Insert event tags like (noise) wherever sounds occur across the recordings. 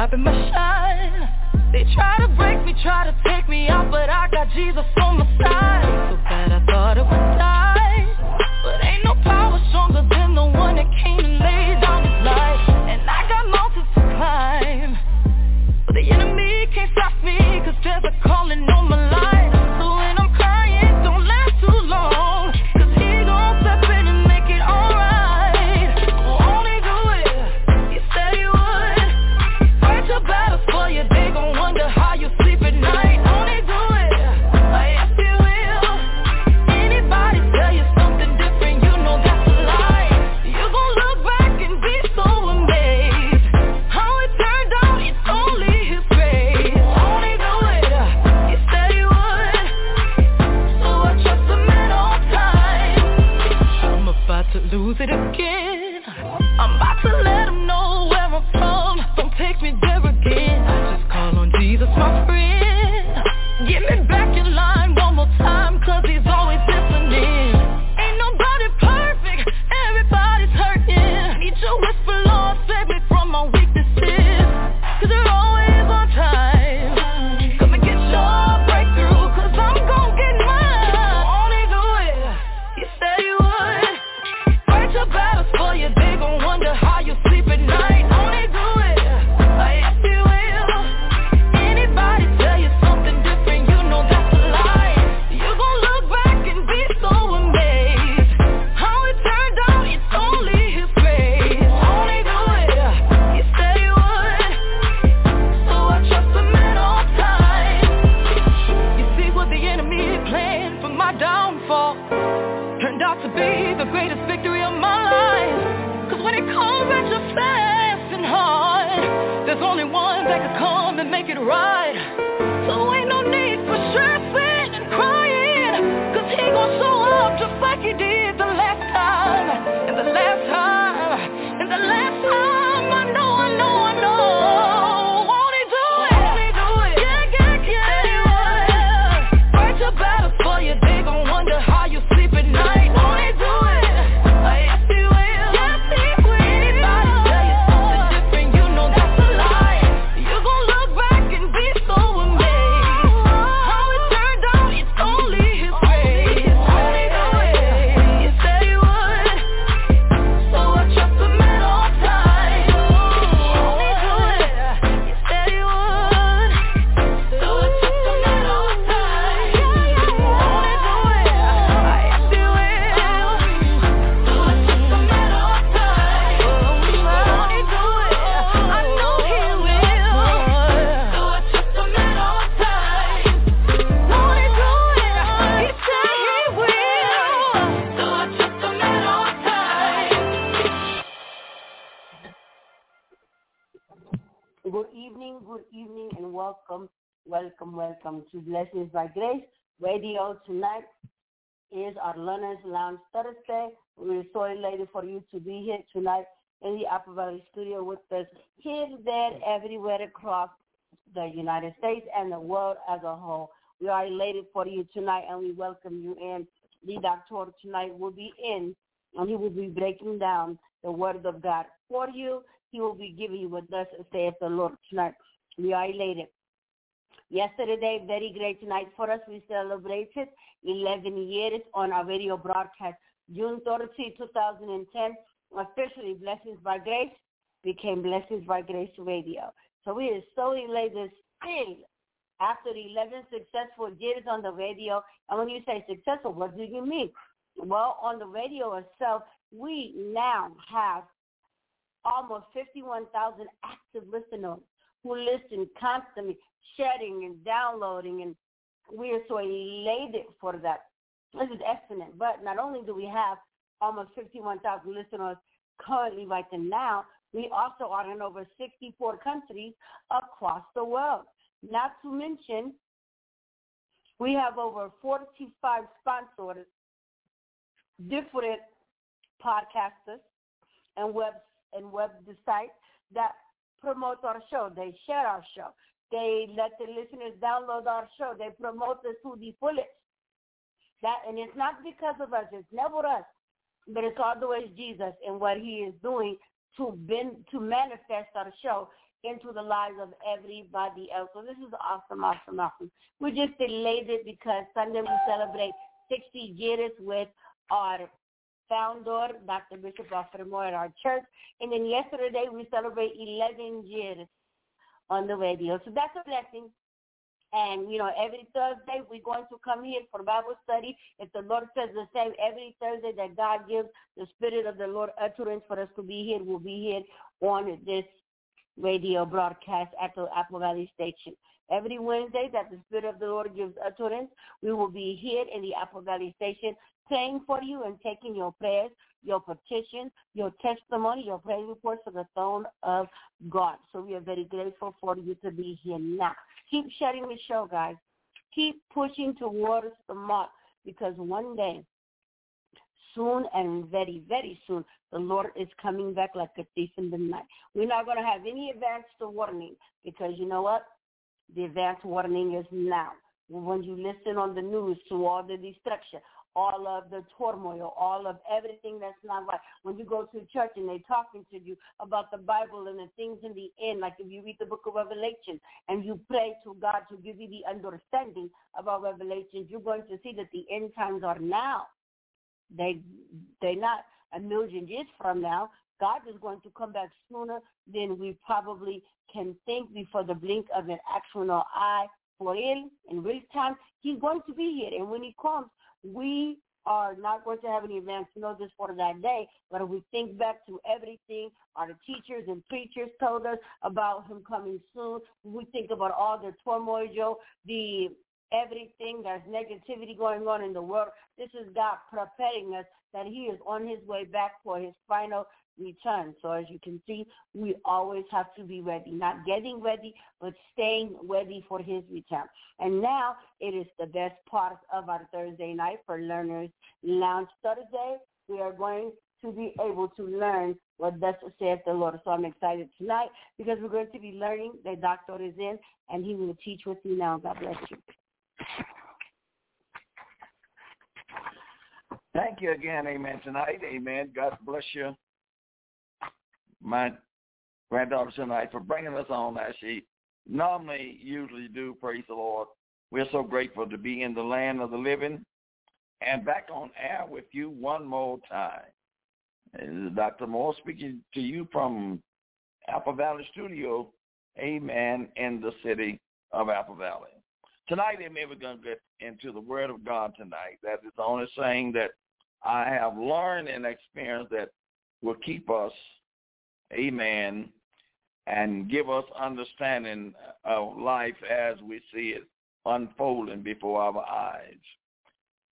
stopping my shine. They try to break me, try to take me out, but I got Jesus on my side. So bad I thought it would die. But ain't no power stronger than the one that came and laid down his life. And I got mountains to climb. But the enemy can't stop me, cause there's a calling on my life. Welcome, to Blessings by Grace Radio. Tonight is our Learners Lounge Thursday. We're so elated for you to be here tonight in the Apple Valley studio with us here, there, everywhere across the United States and the world as a whole. We are elated for you tonight, and we welcome you in. The doctor tonight will be in, and he will be breaking down the Word of God for you. He will be giving you what thus saith the Lord tonight. We are elated. Yesterday, very great night for us. We celebrated 11 years on our radio broadcast. June 30, 2010, officially Blessings by Grace became Blessings by Grace Radio. So we are so elated still after 11 successful years on the radio. And when you say successful, what do you mean? Well, on the radio itself, we now have almost 51,000 active listeners who listen constantly, sharing and downloading, and we are so elated for that. This is excellent. But not only do we have almost 51,000 listeners currently right now, we also are in over 64 countries across the world. Not to mention, we have over 45 sponsors, different podcasters and web and web sites that promote our show. They share our show. They let the listeners download our show. They promote us to the fullest. That and it's not because of us. It's never us, but it's always Jesus and what He is doing to bend to manifest our show into the lives of everybody else. So this is awesome, awesome, awesome. We're just elated because Sunday we celebrate 60 years with our founder, Dr. Bishop Moore at our church. And then yesterday we celebrate 11 years on the radio. So that's a blessing. And, you know, every Thursday we're going to come here for Bible study. If the Lord says the same, every Thursday that God gives the Spirit of the Lord utterance for us to be here, we'll be here on this radio broadcast at the Apple Valley Station. Every Wednesday that the Spirit of the Lord gives utterance, we will be here in the Apple Valley Station praying for you and taking your prayers, your petitions, your testimony, your prayer reports to the throne of God. So we are very grateful for you to be here now. Keep sharing the show, guys. Keep pushing towards the mark because one day, soon and very, very soon, the Lord is coming back like a thief in the night. We're not going to have any advance warning because you know what? The advance warning is now. When you listen on the news to all the destruction, all of the turmoil, all of everything that's not right. When you go to church and they're talking to you about the Bible and the things in the end, like if you read the book of Revelation and you pray to God to give you the understanding about Revelation, you're going to see that the end times are now. They they're not a million years from now. God is going to come back sooner than we probably can think before the blink of an actual eye for real, in real time. He's going to be here. And when he comes, we are not going to have any advance notice for that day, but if we think back to everything our teachers and preachers told us about him coming soon, we think about all the turmoil, the everything, there's negativity going on in the world. This is God preparing us that he is on his way back for his final return. So as you can see, we always have to be ready, not getting ready, but staying ready for his return. And now it is the best part of our Thursday night for Learners Lounge Thursday. We are going to be able to learn what thus saith the Lord. So I'm excited tonight because we're going to be learning. The doctor is in and he will teach with you now. God bless you. Thank you again, amen, tonight. Amen. God bless you my granddaughter tonight for bringing us on as she normally usually do. Praise the Lord. We're so grateful to be in the land of the living and back on air with you one more time. Dr. Moore speaking to you from Apple Valley Studio, amen, in the city of Apple Valley. Tonight, amen, we're going to get into the Word of God tonight. That is the only thing that I have learned and experienced that will keep us amen, and give us understanding of life as we see it unfolding before our eyes.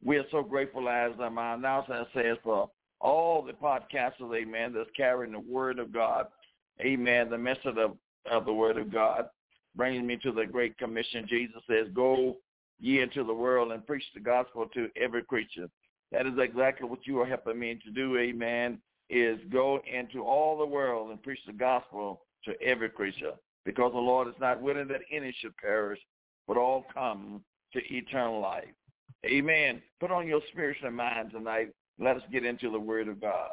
We are so grateful, as my announcer says, for all the podcasters, amen, that's carrying the word of God, amen, the message of, of the word of God, bringing me to the great commission. Jesus says, go ye into the world and preach the gospel to every creature. That is exactly what you are helping me to do, amen, is go into all the world and preach the gospel to every creature because the Lord is not willing that any should perish, but all come to eternal life. Amen. Put on your spiritual mind tonight. Let us get into the word of God.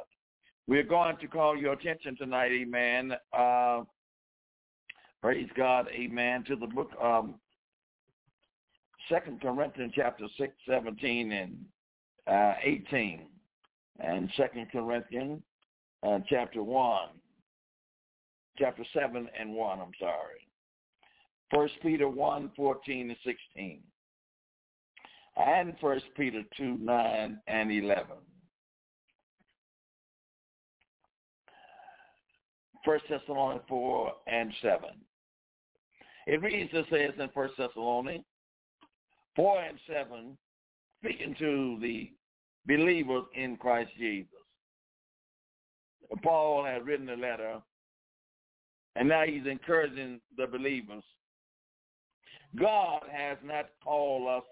We're going to call your attention tonight, amen. Uh, praise God, amen, to the book of Second Corinthians chapter 6, 17 and uh, 18 and Second Corinthians uh, chapter 1, chapter 7 and 1, I'm sorry. First Peter 1, 14 and 16. And First Peter 2, 9 and 11. First Thessalonians 4 and 7. It reads, it says in First Thessalonians 4 and 7, speaking to the believers in Christ Jesus. Paul has written a letter, and now he's encouraging the believers. God has not called us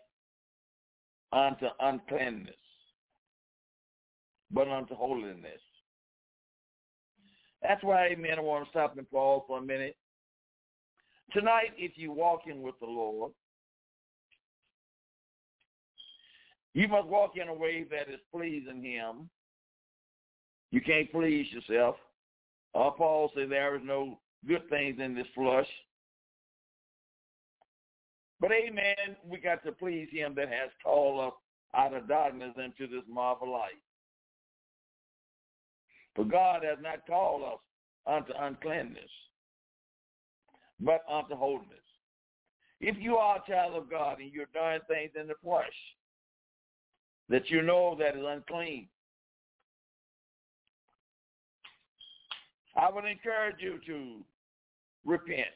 unto uncleanness, but unto holiness. That's why, amen, I want to stop and pause for a minute. Tonight, if you walk in with the Lord, you must walk in a way that is pleasing him. You can't please yourself. Uh, Paul said there is no good things in this flesh. But amen, we got to please him that has called us out of darkness into this marvel light. For God has not called us unto uncleanness, but unto holiness. If you are a child of God and you're doing things in the flesh that you know that is unclean, I would encourage you to repent.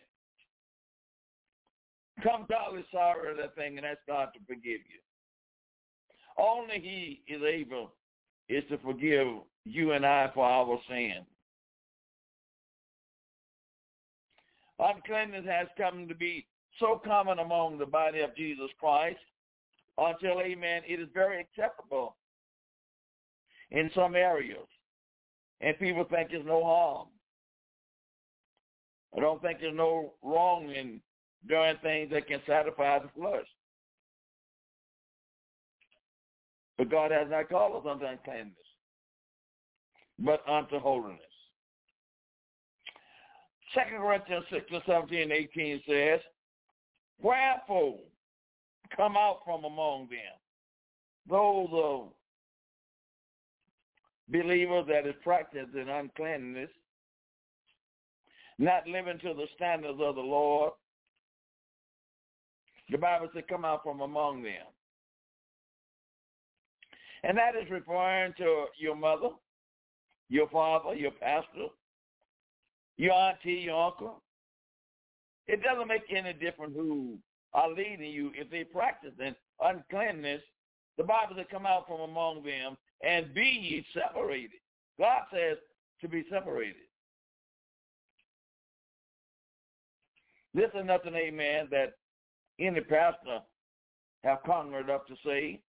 Come godly sorry of that thing and ask God to forgive you. Only he is able is to forgive you and I for our sin. Uncleanness has come to be so common among the body of Jesus Christ until, amen, it is very acceptable in some areas. And people think there's no harm. I don't think there's no wrong in doing things that can satisfy the flesh. But God has not called us unto uncleanness, but unto holiness. Second Corinthians 6 and 17 and 18 says, Wherefore come out from among them, those of believers that is practiced in uncleanness, not living to the standards of the Lord. The Bible said, come out from among them. And that is referring to your mother, your father, your pastor, your auntie, your uncle. It doesn't make any difference who are leading you. If they practice in uncleanness, the Bible says come out from among them and be ye separated. God says to be separated. This is nothing, amen, that any pastor have conquered up to say.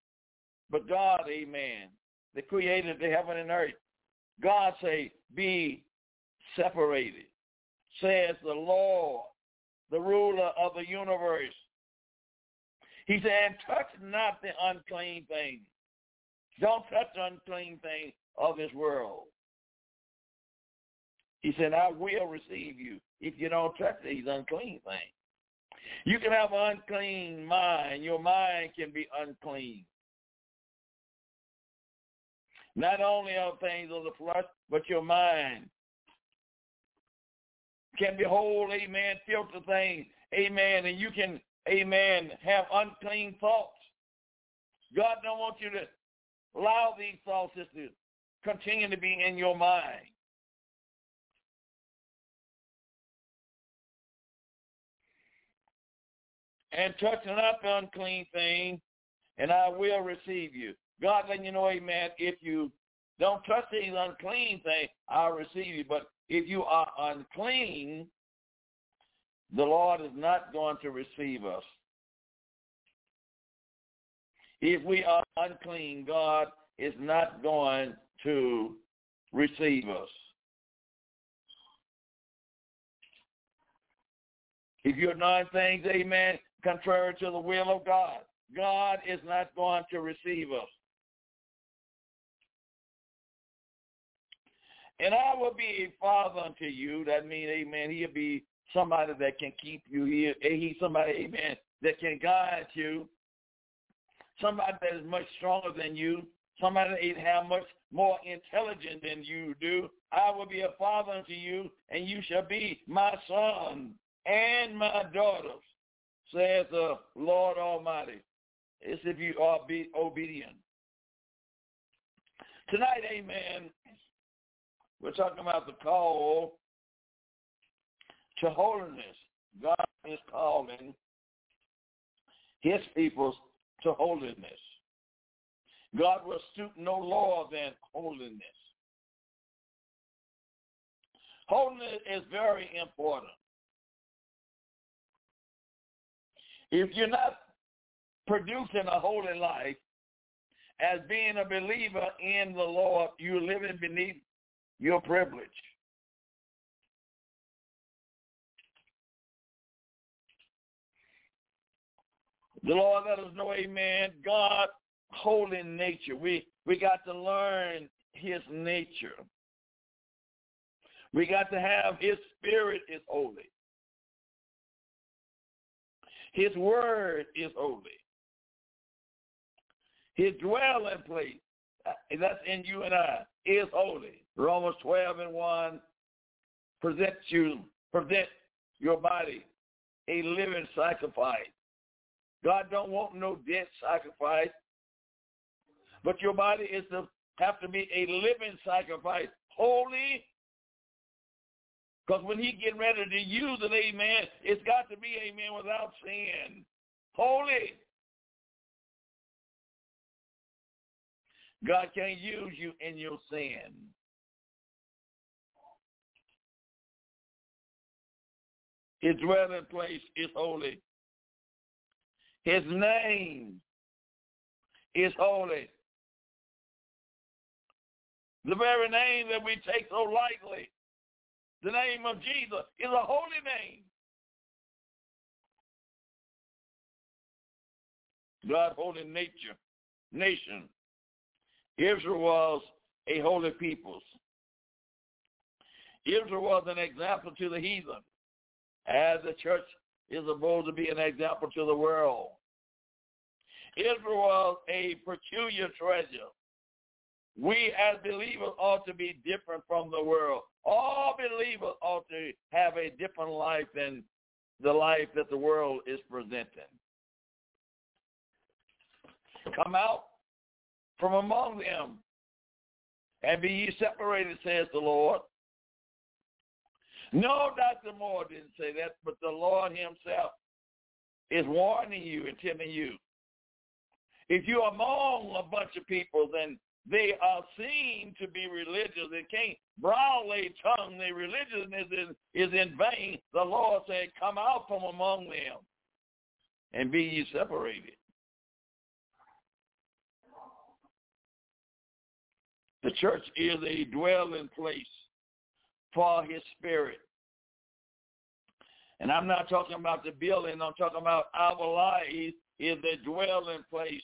But God, amen, that created the heaven and earth, God say, be separated, says the Lord, the ruler of the universe. He said, touch not the unclean thing. Don't touch the unclean thing of this world. He said, I will receive you if you don't touch these unclean things. You can have an unclean mind. Your mind can be unclean. Not only of things of the flesh, but your mind can behold, amen, filter things, amen, and you can, amen, have unclean thoughts. God don't want you to allow these thoughts to continue to be in your mind. And touching the unclean thing, and I will receive you. God letting you know, amen, if you don't touch these unclean things, I'll receive you. But if you are unclean, the Lord is not going to receive us. If we are unclean, God is not going to receive us. If you're doing things, amen, contrary to the will of God, God is not going to receive us. And I will be a father unto you. That means, amen, he'll be somebody that can keep you here. He's somebody, amen, that can guide you. Somebody that is much stronger than you. Somebody that have much more intelligent than you do. I will be a father unto you, and you shall be my son and my daughters, says the Lord Almighty. It's if you are be obedient. Tonight, amen, we're talking about the call to holiness. God is calling his people to holiness. God will stoop no lower than holiness. Holiness is very important. If you're not producing a holy life as being a believer in the Lord, you're living beneath your privilege. The Lord let us know, amen, God holy nature. We we got to learn his nature. We got to have his spirit is holy. His word is holy. His dwelling place, uh, that's in you and I, is holy. Romans 12 and 1 presents you, present your body a living sacrifice. God don't want no dead sacrifice, but your body is to have to be a living sacrifice, holy. Because when he get ready to use it, amen, it's got to be, amen, without sin. Holy. God can't use you in your sin. His dwelling place is holy. His name is holy. The very name that we take so lightly, the name of Jesus, is a holy name. God holy nature, nation. Israel was a holy people. Israel was an example to the heathen, as the church is supposed to be an example to the world. Israel a peculiar treasure. We as believers ought to be different from the world. All believers ought to have a different life than the life that the world is presenting. Come out from among them and be ye separated, says the Lord. No, Dr. Moore didn't say that, but the Lord himself is warning you and telling you. If you're among a bunch of people, then they are seen to be religious. They can't broadly tongue. Their religion is is in vain. The Lord said, come out from among them and be ye separated. The church is a dwelling place for his spirit. And I'm not talking about the building. I'm talking about our lives is a dwelling place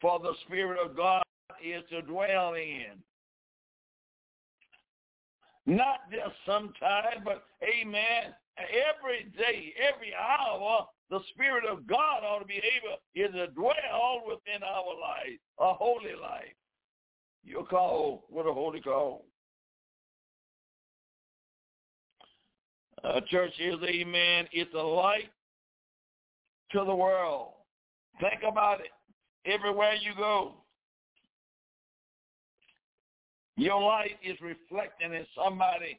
for the Spirit of God is to dwell in. Not just sometime, but amen, every day, every hour, the Spirit of God ought to be able is to dwell within our life, a holy life. You're called with a holy call. A church is, amen, it's a light to the world. Think about it. Everywhere you go, your light is reflecting and somebody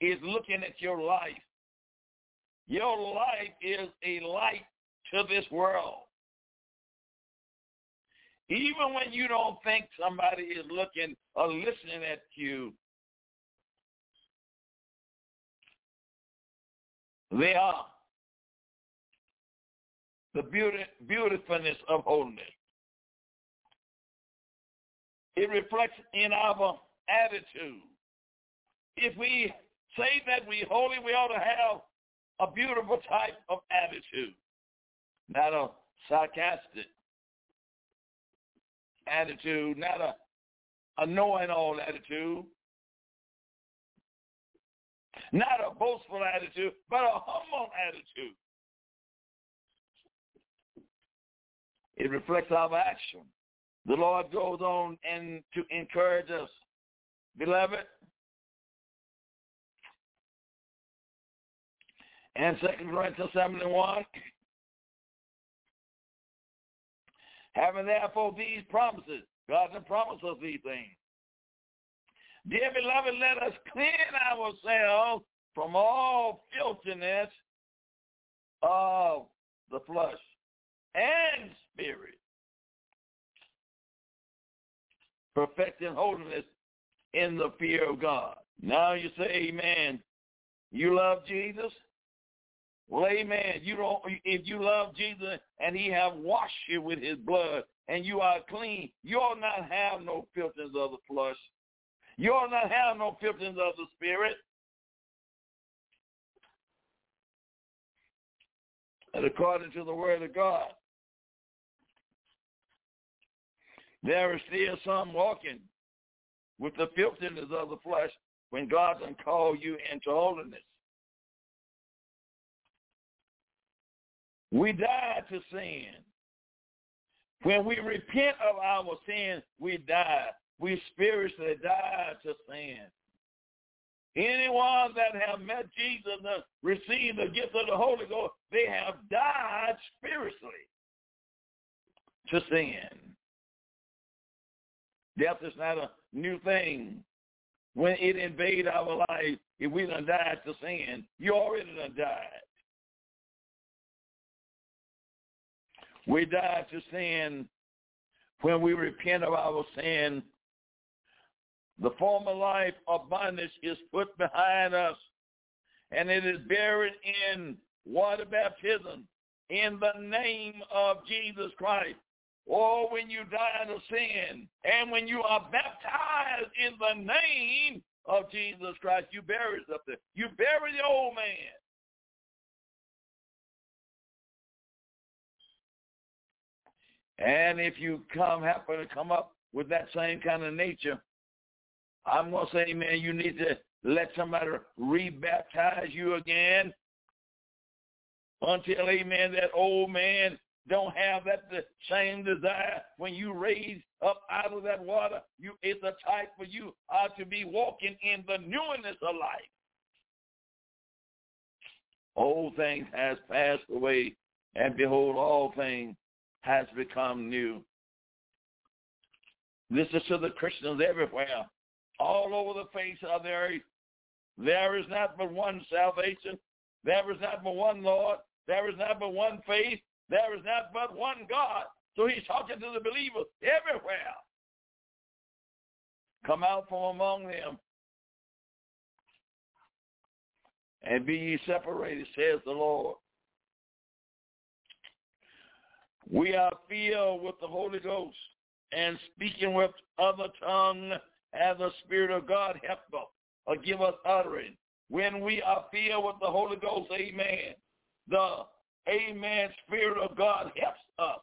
is looking at your life. Your life is a light to this world. Even when you don't think somebody is looking or listening at you, they are the beauty, beautifulness of holiness. It reflects in our attitude. If we say that we holy, we ought to have a beautiful type of attitude, not a sarcastic attitude, not a, a knowing-all attitude, not a boastful attitude, but a humble attitude. It reflects our action. The Lord goes on and to encourage us. Beloved, and Second Corinthians 7 and 1, having therefore these promises, God has promised us these things. Dear beloved, let us clean ourselves from all filthiness of the flesh and spirit, perfecting holiness in the fear of God. Now you say, Amen. You love Jesus? Well, amen. You don't if you love Jesus and he have washed you with his blood and you are clean, you ought not have no filthiness of the flesh. You ought not have no filthiness of the spirit. And according to the word of God, there is still some walking with the filthiness of the flesh when God can call you into holiness. We die to sin. When we repent of our sin, we die. We spiritually die to sin. Anyone that have met Jesus and received the gift of the Holy Ghost, they have died spiritually to sin. Death is not a new thing. When it invade our life, if we done died to sin, you already done died. We die to sin when we repent of our sin. The former life of bondage is put behind us, and it is buried in water baptism in the name of Jesus Christ. Or when you die to sin, and when you are baptized in the name of Jesus Christ, you bury something. You bury the old man. And if you come happen to come up with that same kind of nature, I'm going to say, man, you need to let somebody rebaptize you again until, amen, that old man don't have that same desire when you raise up out of that water. You, it's a type for you are to be walking in the newness of life. Old things has passed away, and behold, all things has become new. This is to the Christians everywhere, all over the face of the earth. There is not but one salvation. There is not but one Lord. There is not but one faith. There is not but one God. So he's talking to the believers everywhere. Come out from among them and be ye separated, says the Lord. We are filled with the Holy Ghost and speaking with other tongue as the Spirit of God help us or give us utterance. When we are filled with the Holy Ghost, amen, the amen Spirit of God helps us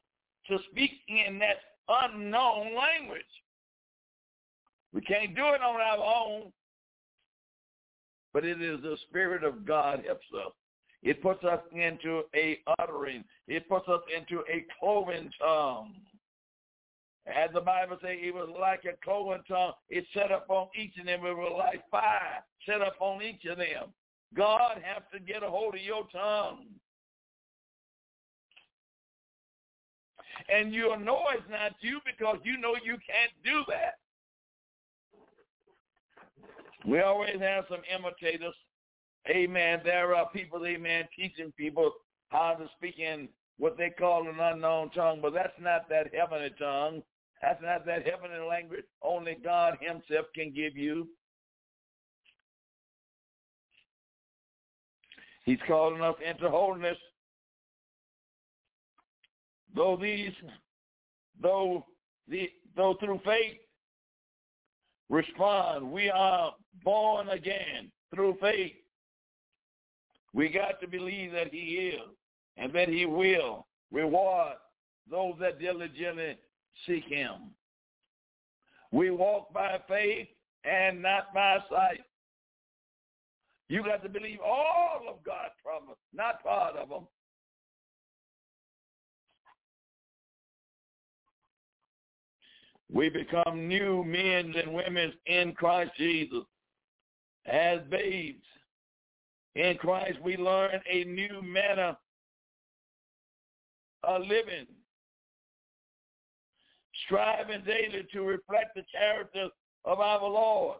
to speak in that unknown language. We can't do it on our own, but it is the Spirit of God helps us. It puts us into a uttering. It puts us into a cloven tongue. As the Bible says, it was like a cloven tongue. It set up on each of them. It was like fire set up on each of them. God has to get a hold of your tongue. And you know it's not you because you know you can't do that. We always have some imitators Amen. There are people, amen, teaching people how to speak in what they call an unknown tongue, but that's not that heavenly tongue. That's not that heavenly language only God himself can give you. He's calling us into holiness. Though these, though the, though through faith respond, we are born again through faith. We got to believe that he is and that he will reward those that diligently seek him. We walk by faith and not by sight. You got to believe all of God's promise, not part of them. We become new men and women in Christ Jesus as babes in Christ, we learn a new manner of living, striving daily to reflect the character of our Lord.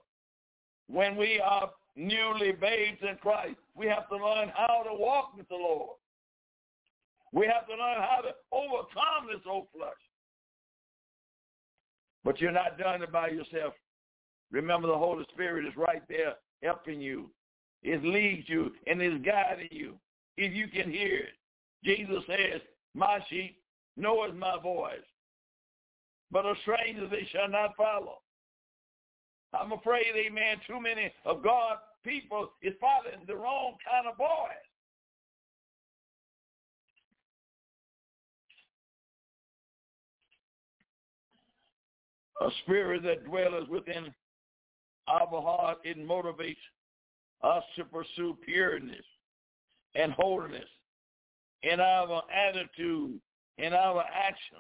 when we are newly babes in Christ, we have to learn how to walk with the Lord. We have to learn how to overcome this old flesh. But you're not doing it by yourself. Remember, the Holy Spirit is right there helping you. It leads you and is guiding you. If you can hear it. Jesus says, my sheep knoweth my voice, but a stranger they shall not follow. I'm afraid, amen, too many of God's people is following the wrong kind of voice. A spirit that dwells within our heart, it motivates us to pursue pureness and holiness in our attitude, in our action,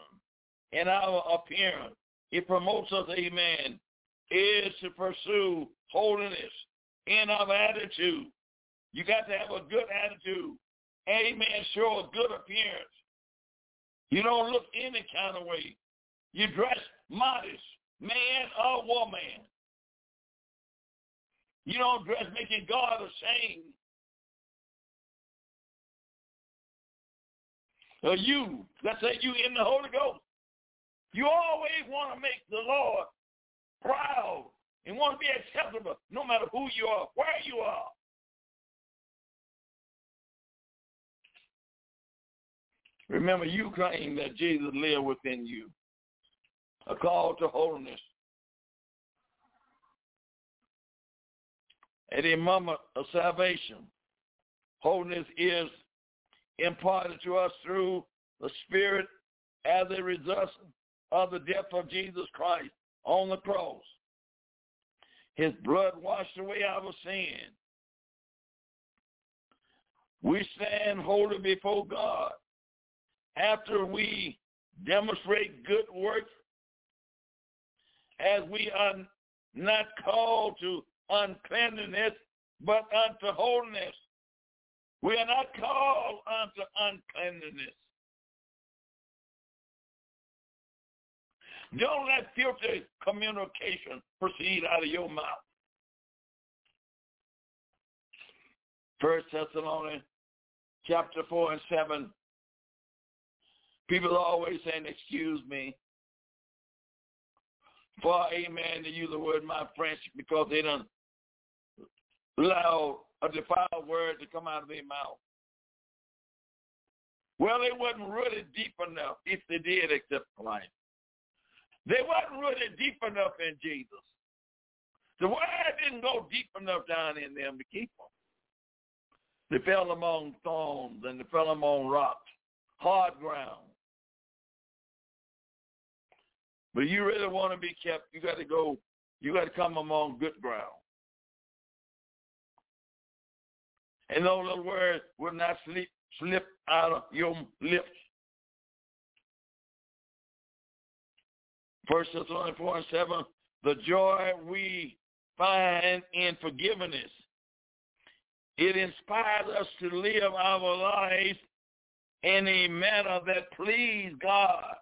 in our appearance. It promotes us, amen, is to pursue holiness in our attitude. You got to have a good attitude. Amen. Show a good appearance. You don't look any kind of way. You dress modest, man or woman. You don't dress making God ashamed. Or you, let's say you in the Holy Ghost. You always want to make the Lord proud and want to be acceptable no matter who you are, where you are. Remember, you claim that Jesus lived within you. A call to holiness. At a moment of salvation, holiness is imparted to us through the Spirit as a result of the death of Jesus Christ on the cross. His blood washed away our sin. We stand holy before God after we demonstrate good works as we are not called to uncleanness, but unto holiness. We are not called unto uncleanness. Don't let filthy communication proceed out of your mouth. First Thessalonians chapter 4 and 7. People are always saying, excuse me. For amen to use the word my French because they don't allow a defiled word to come out of their mouth. Well, it wasn't really deep enough if they did accept Christ. They wasn't really deep enough in Jesus. The word didn't go deep enough down in them to keep them. They fell among thorns and they fell among rocks, hard ground. But you really want to be kept, you got to go, you got to come among good ground. And those little words will not slip, slip out of your lips. First Thessalonians 4 and 7, the joy we find in forgiveness. It inspires us to live our lives in a manner that please God.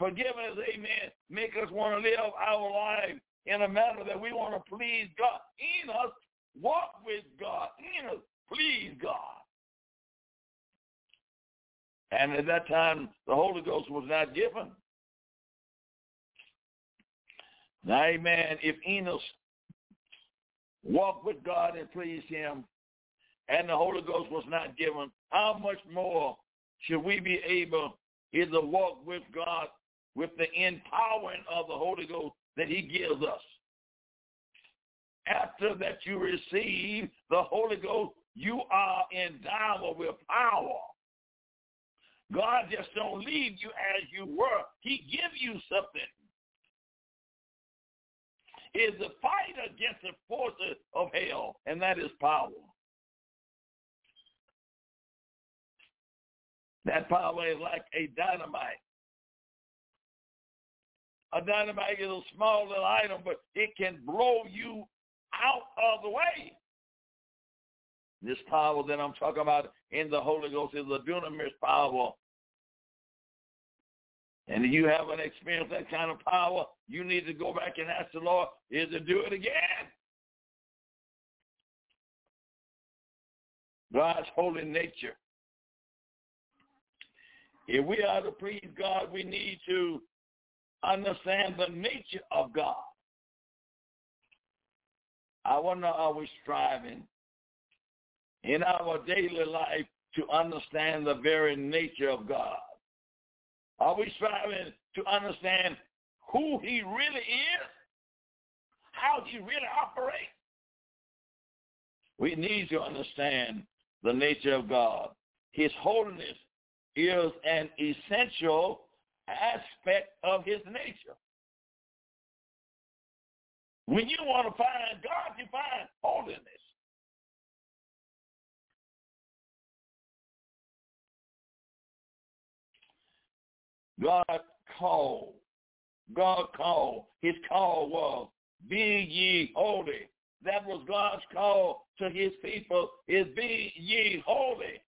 Forgiveness, amen, make us want to live our lives in a manner that we want to please God. In us, walk with God. In us, please God. And at that time, the Holy Ghost was not given. Now, amen, if Enoch walked with God and pleased him, and the Holy Ghost was not given, how much more should we be able to walk with God with the empowering of the Holy Ghost that he gives us? After that you receive the Holy Ghost, you are endowed with power. God just don't leave you as you were. He give you something is the fight against the forces of hell, and that is power. That power is like a dynamite. A dynamite is a small little item, but it can blow you out of the way. This power that I'm talking about in the Holy Ghost is the dunamis power. And if you haven't experienced that kind of power, you need to go back and ask the Lord, is to do it again. God's holy nature. If we are to please God, we need to understand the nature of God. I wonder are we striving in our daily life to understand the very nature of God? Are we striving to understand who he really is? How he really operates? We need to understand the nature of God. His holiness is an essential aspect of his nature. When you want to find God, you find holiness. God called. God called. His call was, be ye holy. That was God's call to his people, is be ye holy.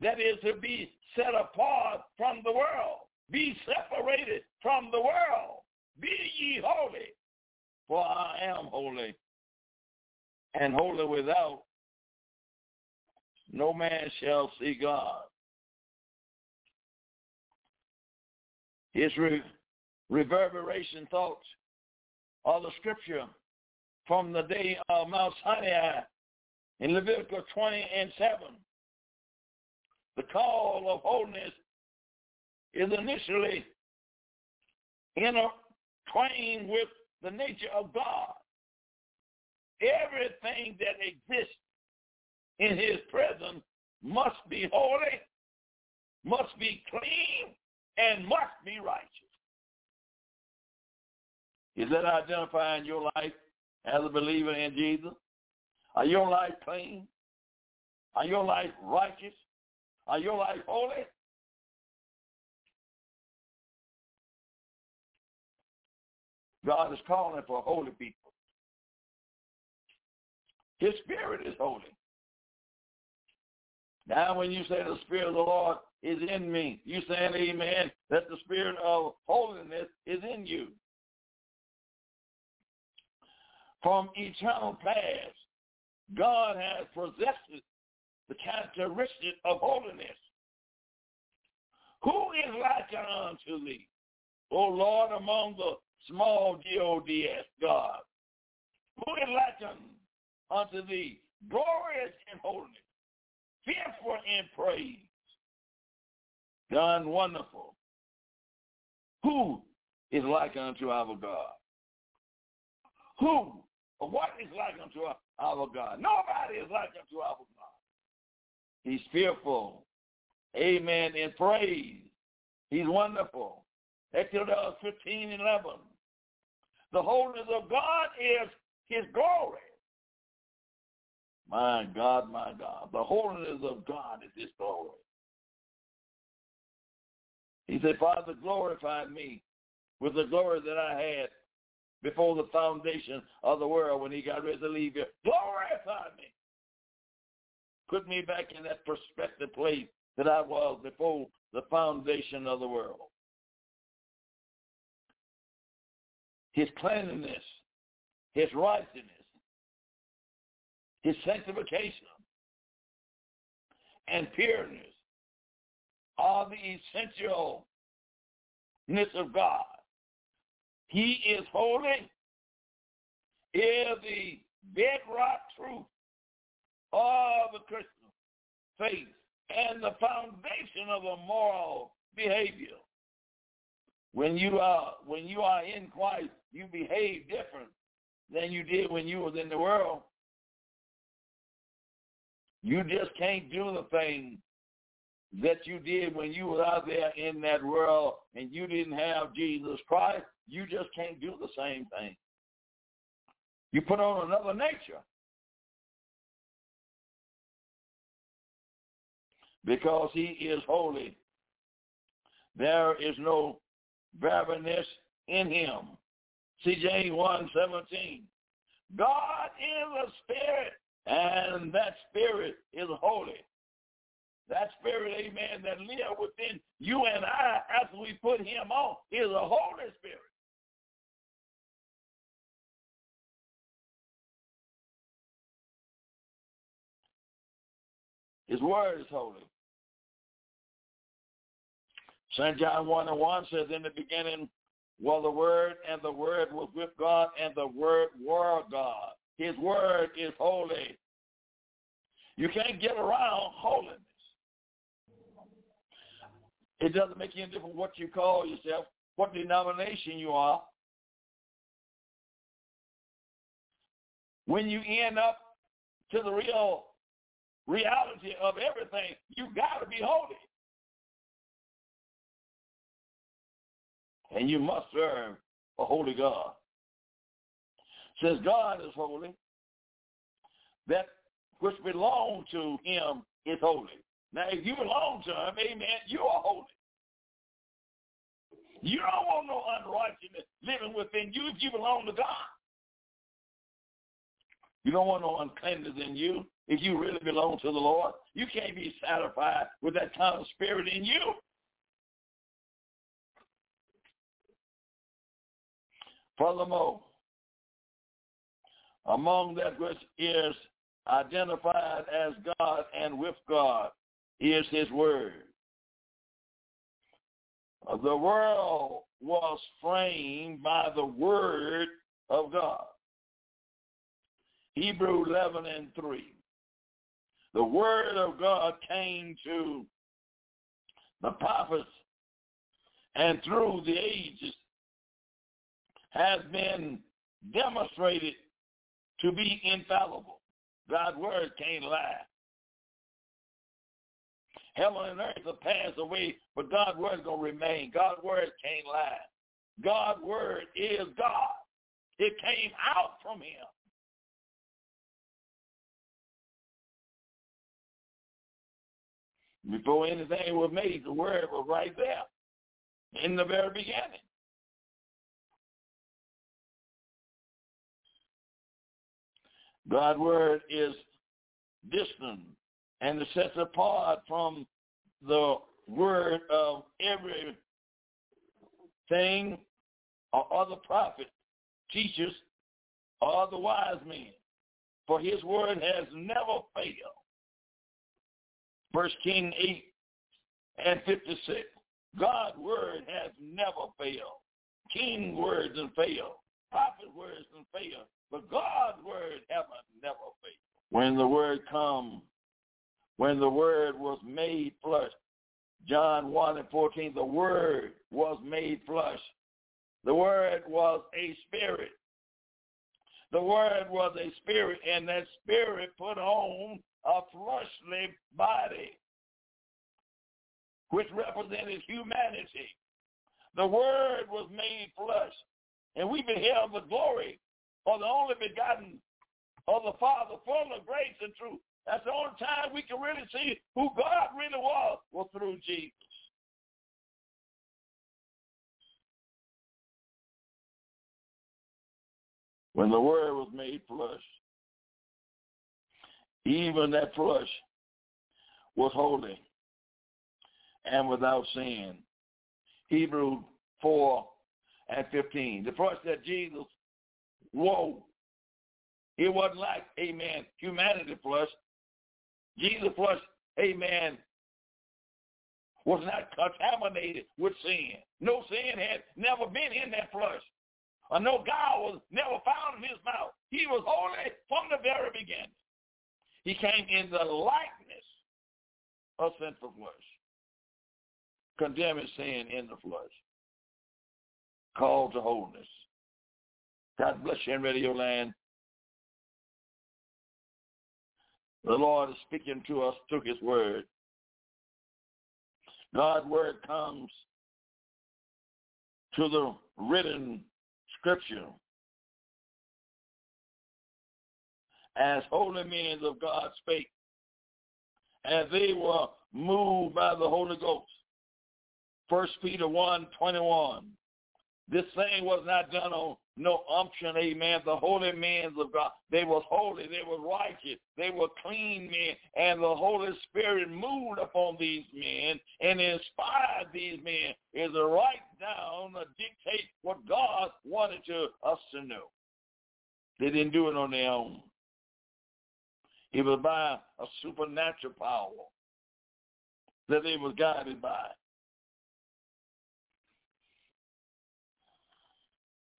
That is to be set apart from the world. Be separated from the world. Be ye holy, for I am holy. And holy without, no man shall see God. His re- reverberation thoughts of the scripture from the day of Mount Sinai in Leviticus 20 and 7. The call of holiness is initially intertwined with the nature of God. Everything that exists in his presence must be holy, must be clean, and must be righteous. Is that identifying your life as a believer in Jesus? Are your life clean? Are your life righteous? Are your life holy? God is calling for holy people. His spirit is holy. Now when you say the spirit of the Lord is in me. You saying amen that the spirit of holiness is in you. From eternal past, God has possessed the characteristic of holiness. Who is like unto thee, O Lord, among the small G-O-D-S, God? Who is like unto thee, glorious in holiness, fearful in praise, done wonderful. Who is like unto our God? Who or what is like unto our God? Nobody is like unto our God. He's fearful. Amen. In praise. He's wonderful. Exodus 15 and 11. The holiness of God is his glory. My God, my God. The holiness of God is his glory. He said, Father, glorify me with the glory that I had before the foundation of the world when he got ready to leave here. Glorify me. Put me back in that perspective place that I was before the foundation of the world. His cleanliness, his righteousness, his sanctification, and pureness are the essentialness of God. He is holy, is the bedrock truth of the Christian faith and the foundation of a moral behavior. When you are when you are in Christ, you behave different than you did when you was in the world. You just can't do the things that you did when you were out there in that world and you didn't have Jesus Christ, you just can't do the same thing. You put on another nature. Because he is holy. There is no barrenness in him. See James 1, 17. God is a spirit, and that spirit is holy. that spirit, amen, that lives within you and I after we put him on is a Holy Spirit. His word is holy. St. John 1 and 1 says, in the beginning was the Word, and the Word was with God, and the Word were God. His Word is holy. You can't get around holiness. It doesn't make any difference what you call yourself, what denomination you are. When you end up to the real reality of everything, you got to be holy. And you must serve a holy God. Since God is holy, that which belongs to him is holy. Now, if you belong to him, amen, you are holy. You don't want no unrighteousness living within you if you belong to God. You don't want no uncleanness in you if you really belong to the Lord. You can't be satisfied with that kind of spirit in you. Furthermore, among that which is identified as God and with God is his word. The world was framed by the word of God. Hebrew 11 and 3. The word of God came to the prophets and through the ages has been demonstrated to be infallible. God's word can't lie. Heaven and earth will pass away, but God's word is going to remain. God's word can't lie. God's word is God. It came out from him. Before anything was made, the word was right there in the very beginning. God's word is distant and set apart from the word of every thing or other prophet, teachers, or the wise men. For his word has never failed. First King 8 and 56. God's word has never failed. King words and fail. Prophet words and fail. But God's word haven't never failed. When the word come, when the word was made flesh, John 1 and 14, the word was made flesh. The word was a spirit. The word was a spirit, and that spirit put on a fleshly body, which represented humanity. The word was made flesh, and we beheld the glory of the only begotten of the Father, full of grace and truth. That's the only time we can really see who God really was, was through Jesus. When the Word was made flesh, even that flesh was holy and without sin. Hebrew 4 and 15. The flesh that Jesus Whoa. It wasn't like, amen, humanity flush. Jesus flush, amen, was not contaminated with sin. No sin had never been in that flush. And no God was never found in his mouth. He was holy from the very beginning. He came in the likeness of sinful flesh, condemning sin in the flesh, called to holiness. God bless you in Radio Land. The Lord is speaking to us through his word. God's word comes to the written scripture as holy men of God spake, as they were moved by the Holy Ghost. First Peter 1, 21. This thing was not done on no unction, amen. The holy men of God, they was holy, they were righteous, they were clean men, and the Holy Spirit moved upon these men and inspired these men is to write down, to dictate what God wanted to us to know. They didn't do it on their own. It was by a supernatural power that they was guided by.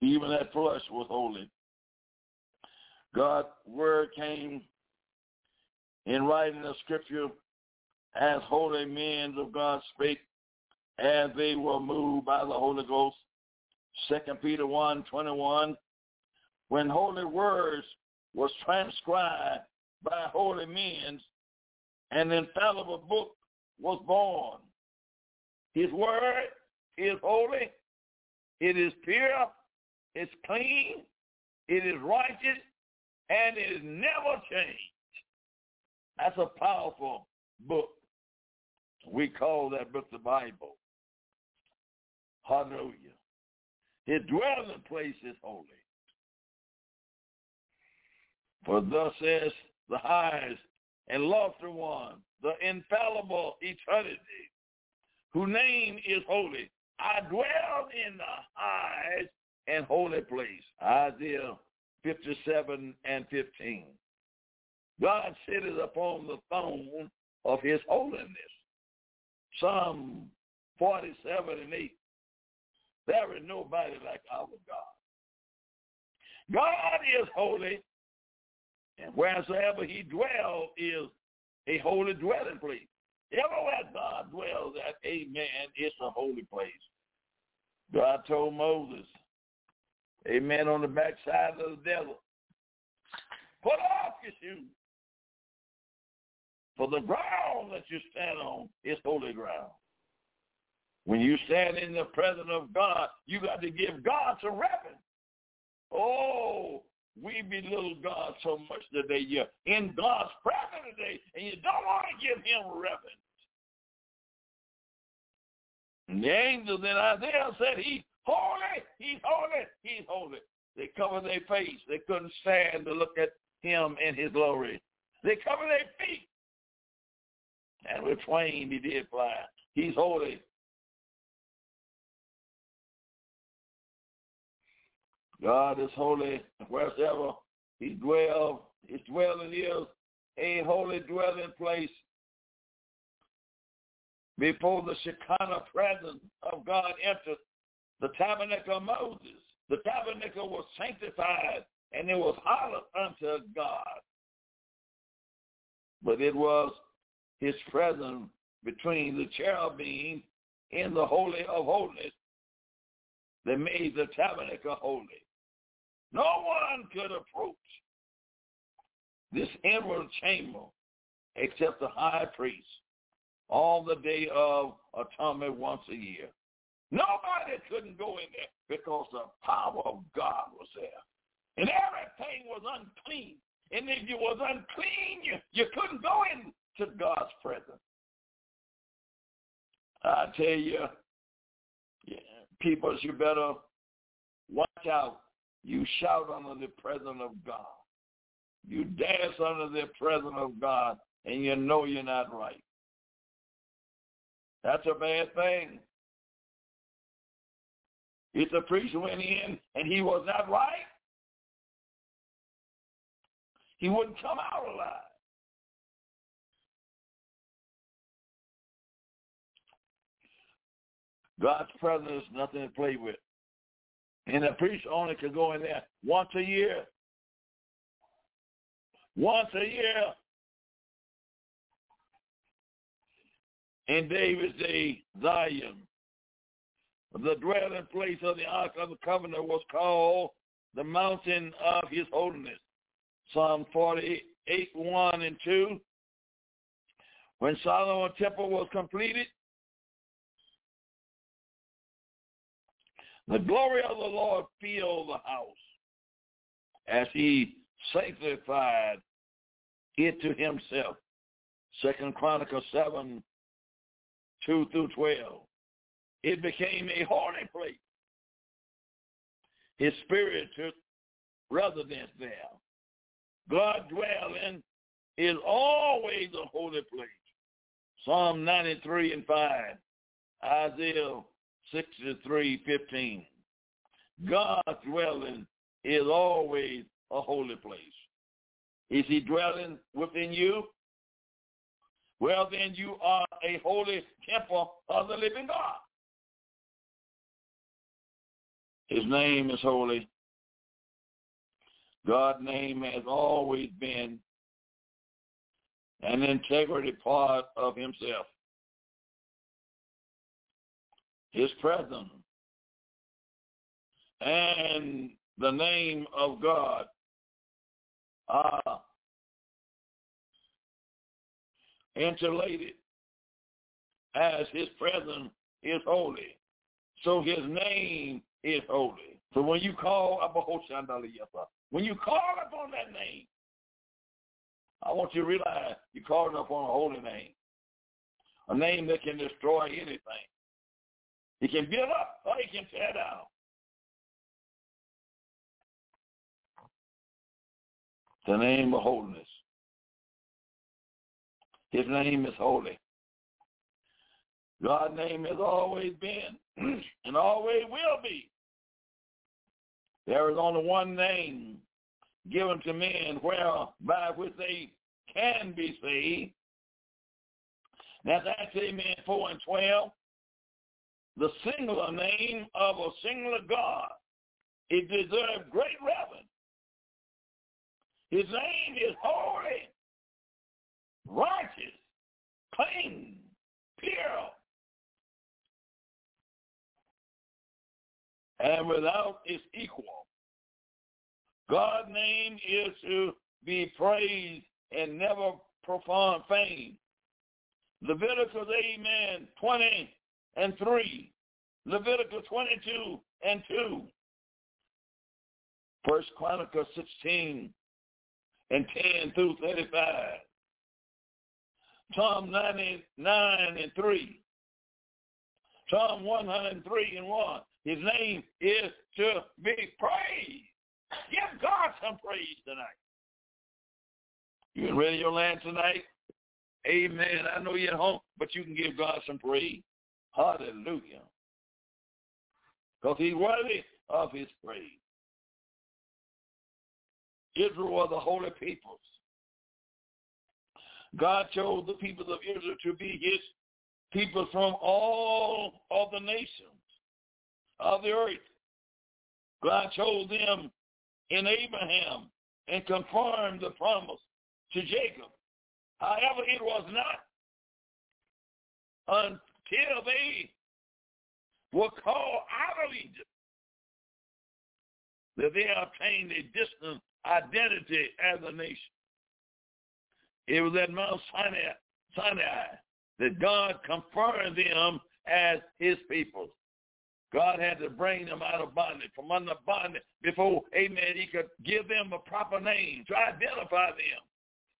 Even that flesh was holy. God's word came in writing the scripture as holy men of God spake as they were moved by the Holy Ghost. Second Peter 1, 21. When holy words was transcribed by holy men, an infallible book was born. His word is holy. It is pure. It's clean. It is righteous. And it is never changed. That's a powerful book. We call that book the Bible. Hallelujah. His dwelling place is holy. For thus says the highest and lofty one, the infallible eternity, whose name is holy. I dwell in the highest and holy place. Isaiah 57 and 15. God sitteth upon the throne of his holiness. Psalm 47 and 8. There is nobody like our God. God is holy, and wheresoever he dwells is a holy dwelling place. Everywhere God dwells at, amen, it's a holy place. God told Moses, amen, on the backside of the devil. put off your shoes. For the ground that you stand on is holy ground. When you stand in the presence of God, you got to give God some reverence. Oh, we belittle God so much today. You're in God's presence today, and you don't want to give him reverence. And the angels in Isaiah said, he's holy, he's holy, he's holy. They covered their face. They couldn't stand to look at him in his glory. They covered their feet. And with twain he did fly. He's holy. God is holy wherever he dwells. His dwelling is a holy dwelling place. Before the Shekinah presence of God entered the tabernacle of Moses, the tabernacle was sanctified and it was hallowed unto God. But it was his presence between the cherubim in the Holy of Holies that made the tabernacle holy. No one could approach this inward chamber except the high priest all the day of atonement once a year. Nobody couldn't go in there because the power of God was there. And everything was unclean. And if you was unclean, you, you couldn't go into God's presence. I tell you, yeah, people, you better watch out you shout under the presence of God. You dance under the presence of God, and you know you're not right. That's a bad thing. If the priest went in and he was not right, he wouldn't come out alive. God's presence is nothing to play with. And the priest only could go in there once a year. Once a year. In David's day, Zion, the dwelling place of the Ark of the Covenant was called the mountain of his holiness. Psalm 48, 1 and 2. When Solomon's temple was completed, The glory of the Lord filled the house as he sanctified it to himself. Second Chronicles 7, 2 through 12. It became a holy place. His spirit took residence there. God dwelling is always a holy place. Psalm 93 and 5, Isaiah 63, 15. God's dwelling is always a holy place. Is he dwelling within you? Well, then you are a holy temple of the living God. His name is holy. God's name has always been an integrity part of himself. His presence and the name of God are interrelated as his presence is holy. So his name is holy. So when you call when you call upon that name, I want you to realize you're calling upon a holy name. A name that can destroy anything. It can build up or it can tear down. The name of holiness. His name is holy. God's name has always been (clears throat) and always will be. There is only one name given to men whereby which they can be saved. That's actually Amen 4 and 12. The singular name of a singular God. It deserves great reverence. His name is holy, righteous, clean, pure, and without its equal. God's name is to be praised and never profound fame. Leviticus, amen, 20 and 3. Leviticus 22 and 2. First Chronicles 16 and 10 through 35. Psalm 99 and 3. Psalm 103 and 1. His name is to be praised. Give God some praise tonight. You Radio Land tonight? Amen. I know you're at home, but you can give God some praise. Hallelujah. Because he's worthy of his praise. Israel were the holy peoples. God chose the people of Israel to be his people from all of the nations of the earth. God told them in Abraham and confirmed the promise to Jacob. However, it was not until they were called out of Egypt that they obtained a distant identity as a nation. It was at Mount Sinai, Sinai that God confirmed them as his people. God had to bring them out of bondage, from under bondage, before, amen, he could give them a proper name to identify them.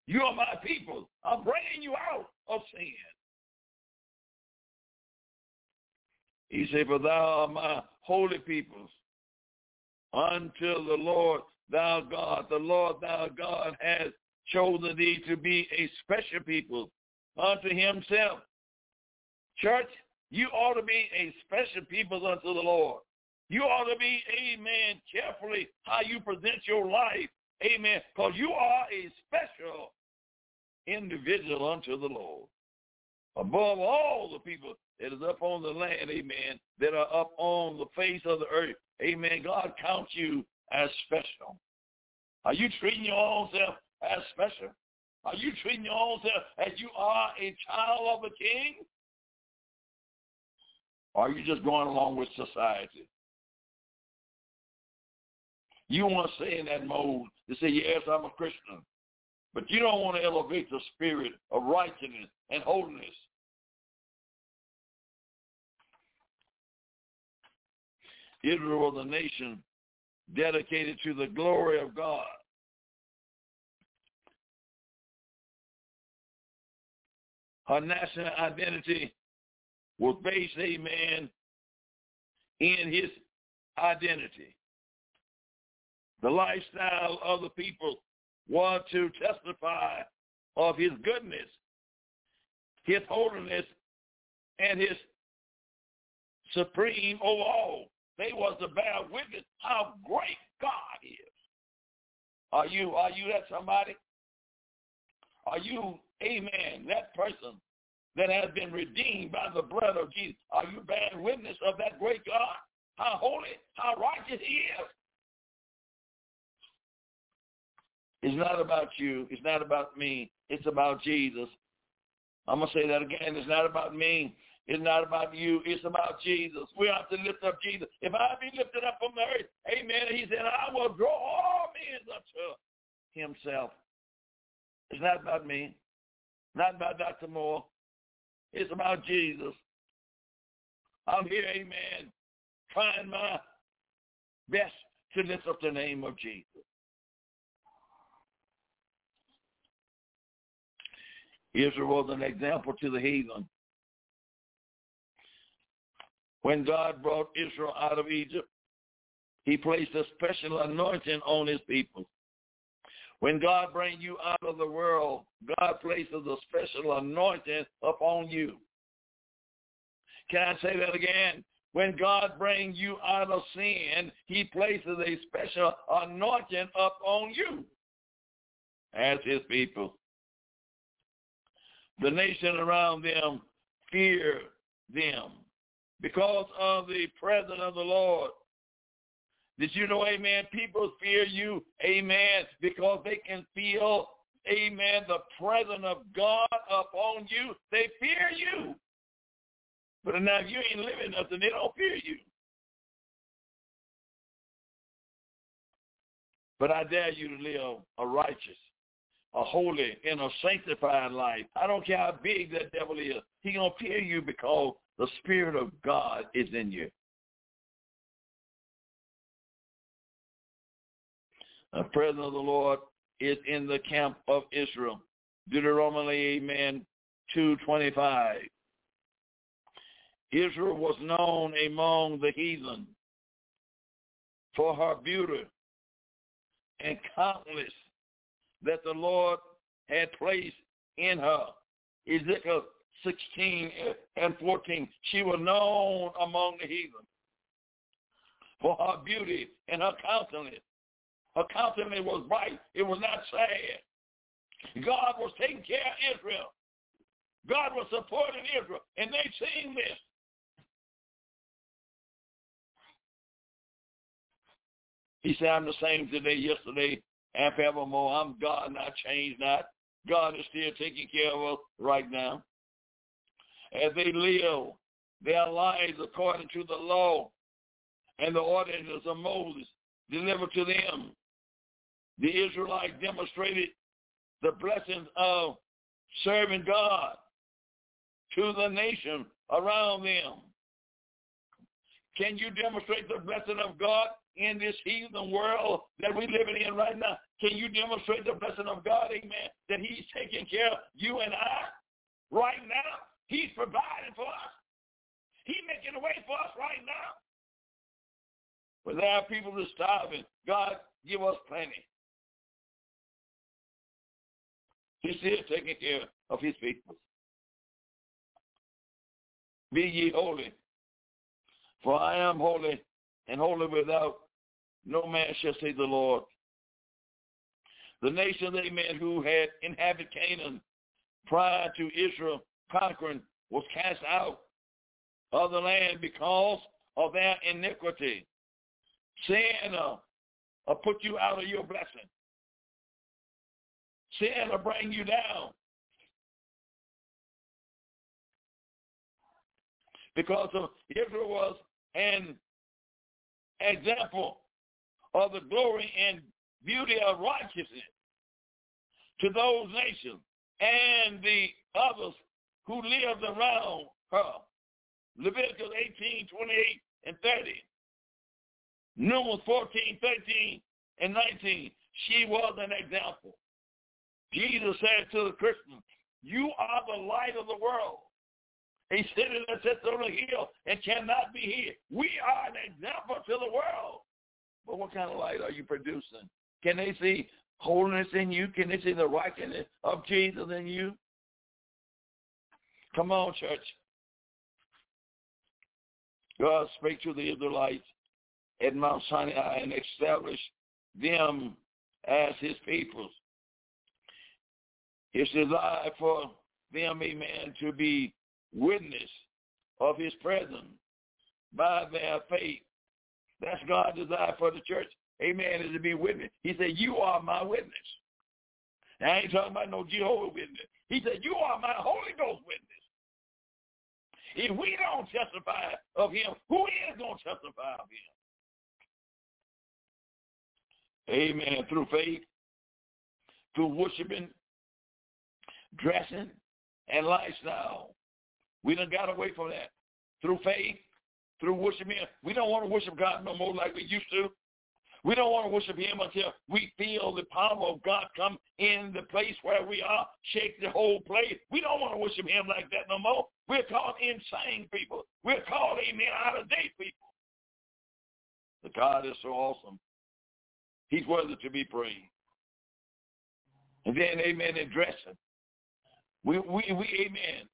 You are my people. I'm bringing you out of sin. He said, for thou art my holy peoples until the Lord thou God, the Lord thou God has chosen thee to be a special people unto himself. Church, you ought to be a special people unto the Lord. You ought to be, amen, carefully how you present your life. Amen. Because you are a special individual unto the Lord. Above all the people that is up on the land, amen, that are up on the face of the earth. Amen. God counts you as special. Are you treating your own self as special? Are you treating your own self as you are a child of a king? Or are you just going along with society? You want to stay in that mode to say, yes, I'm a Christian. But you don't want to elevate the spirit of righteousness and holiness. Israel was a nation dedicated to the glory of God. Her national identity was based, amen, in his identity. The lifestyle of the people was to testify of his goodness, his holiness, and his supreme over all. They was to bear witness how great God is. Are you are you that somebody? Are you, amen, that person that has been redeemed by the blood of Jesus? Are you bearing witness of that great God? How holy, how righteous he is. It's not about you. It's not about me. It's about Jesus. I'm going to say that again. It's not about me. It's not about you. It's about Jesus. We have to lift up Jesus. If I be lifted up from the earth, amen, he said, I will draw all men unto himself. It's not about me. Not about Dr. Moore. It's about Jesus. I'm here, amen, trying my best to lift up the name of Jesus. Israel was an example to the heathen. When God brought Israel out of Egypt, he placed a special anointing on his people. When God brings you out of the world, God places a special anointing upon you. Can I say that again? When God brings you out of sin, he places a special anointing upon you as his people. The nation around them fear them because of the presence of the Lord. Did you know, amen, people fear you, amen, because they can feel, amen, the presence of God upon you. They fear you. But now if you ain't living nothing, they don't fear you. But I dare you to live a righteous, a holy, and a sanctified life. I don't care how big that devil is. He gonna fear you because the Spirit of God is in you. The presence of the Lord is in the camp of Israel. Deuteronomy, amen, 225. Israel was known among the heathen for her beauty and countless that the Lord had placed in her. Ezekiel 16 and 14. She was known among the heathen for her beauty and her countenance. Her countenance was bright. It was not sad. God was taking care of Israel. God was supporting Israel. And they seen this. He said, I'm the same today, yesterday, and forevermore. I'm God and I change not. God is still taking care of us right now. As they live their lives according to the law and the ordinances of Moses delivered to them, the Israelites demonstrated the blessings of serving God to the nation around them. Can you demonstrate the blessing of God in this heathen world that we're living in right now? Can you demonstrate the blessing of God, amen, that he's taking care of you and I right now? He's providing for us. He's making a way for us right now. But there are people that are starving. God, give us plenty. He's still taking care of his people. Be ye holy, for I am holy, and holy without no man shall say the Lord. The nation, of amen, who had inhabited Canaan prior to Israel conquering was cast out of the land because of their iniquity. Sin uh, will put you out of your blessing. Sin will bring you down. Because Israel was an example of the glory and beauty of righteousness to those nations and the others who lived around her. Leviticus 18, 28, and 30. Numbers 14, 13, and 19. She was an example. Jesus said to the Christians, you are the light of the world. A city that sits on a hill and cannot be hid. We are an example to the world. But what kind of light are you producing? Can they see holiness in you? Can they see the righteousness of Jesus in you? Come on, church. God spake to the Israelites at Mount Sinai and established them as his people. His desire for them, amen, to be witness of his presence by their faith. That's God's desire for the church. Amen, is to be witness. He said, you are my witness. I ain't talking about no Jehovah Witness. He said, you are my Holy Ghost witness. If we don't testify of him, who is going to testify of him? Amen. Through faith, through worshiping, dressing, and lifestyle. We done got away from that. Through faith, through worshiping. We don't want to worship God no more like we used to. We don't want to worship him until we feel the power of God come in the place where we are, shake the whole place. We don't want to worship him like that no more. We're called insane people. We're called, amen, out-of-date people. The God is so awesome. He's worthy to be praised. And then, amen, in dressing. We, we, we, amen.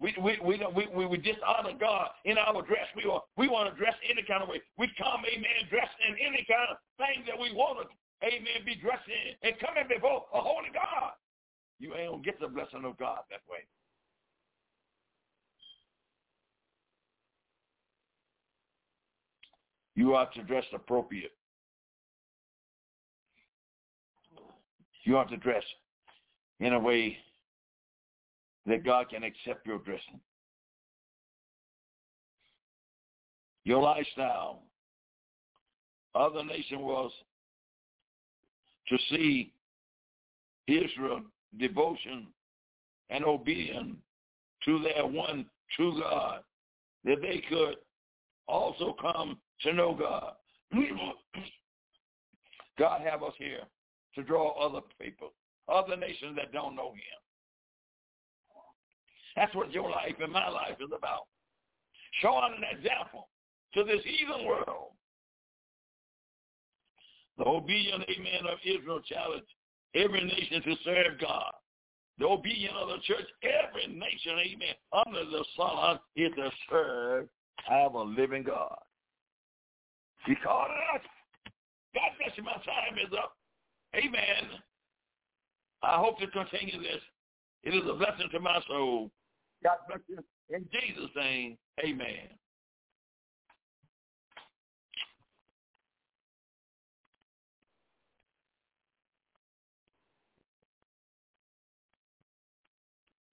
We we we we we, we dishonor God in our dress. We want we want to dress any kind of way. We come, amen, dressed in any kind of thing that we want to, amen, be dressed in and coming before a holy God. You ain't gonna get the blessing of God that way. You are to dress appropriate. You are to dress in a way that God can accept your dressing. Your lifestyle. Other nation was to see Israel devotion and obedience to their one true God, that they could also come to know God. (clears throat) God have us here to draw other people, other nations that don't know him. That's what your life and my life is about. Showing an example to this heathen world. The obedient amen of Israel challenged every nation to serve God. The obedient of the church, every nation, amen, under the sun is to serve, have a living God. He called us. God bless you. My time is up. Amen. I hope to continue this. It is a blessing to my soul. God bless you. In Jesus' name, amen.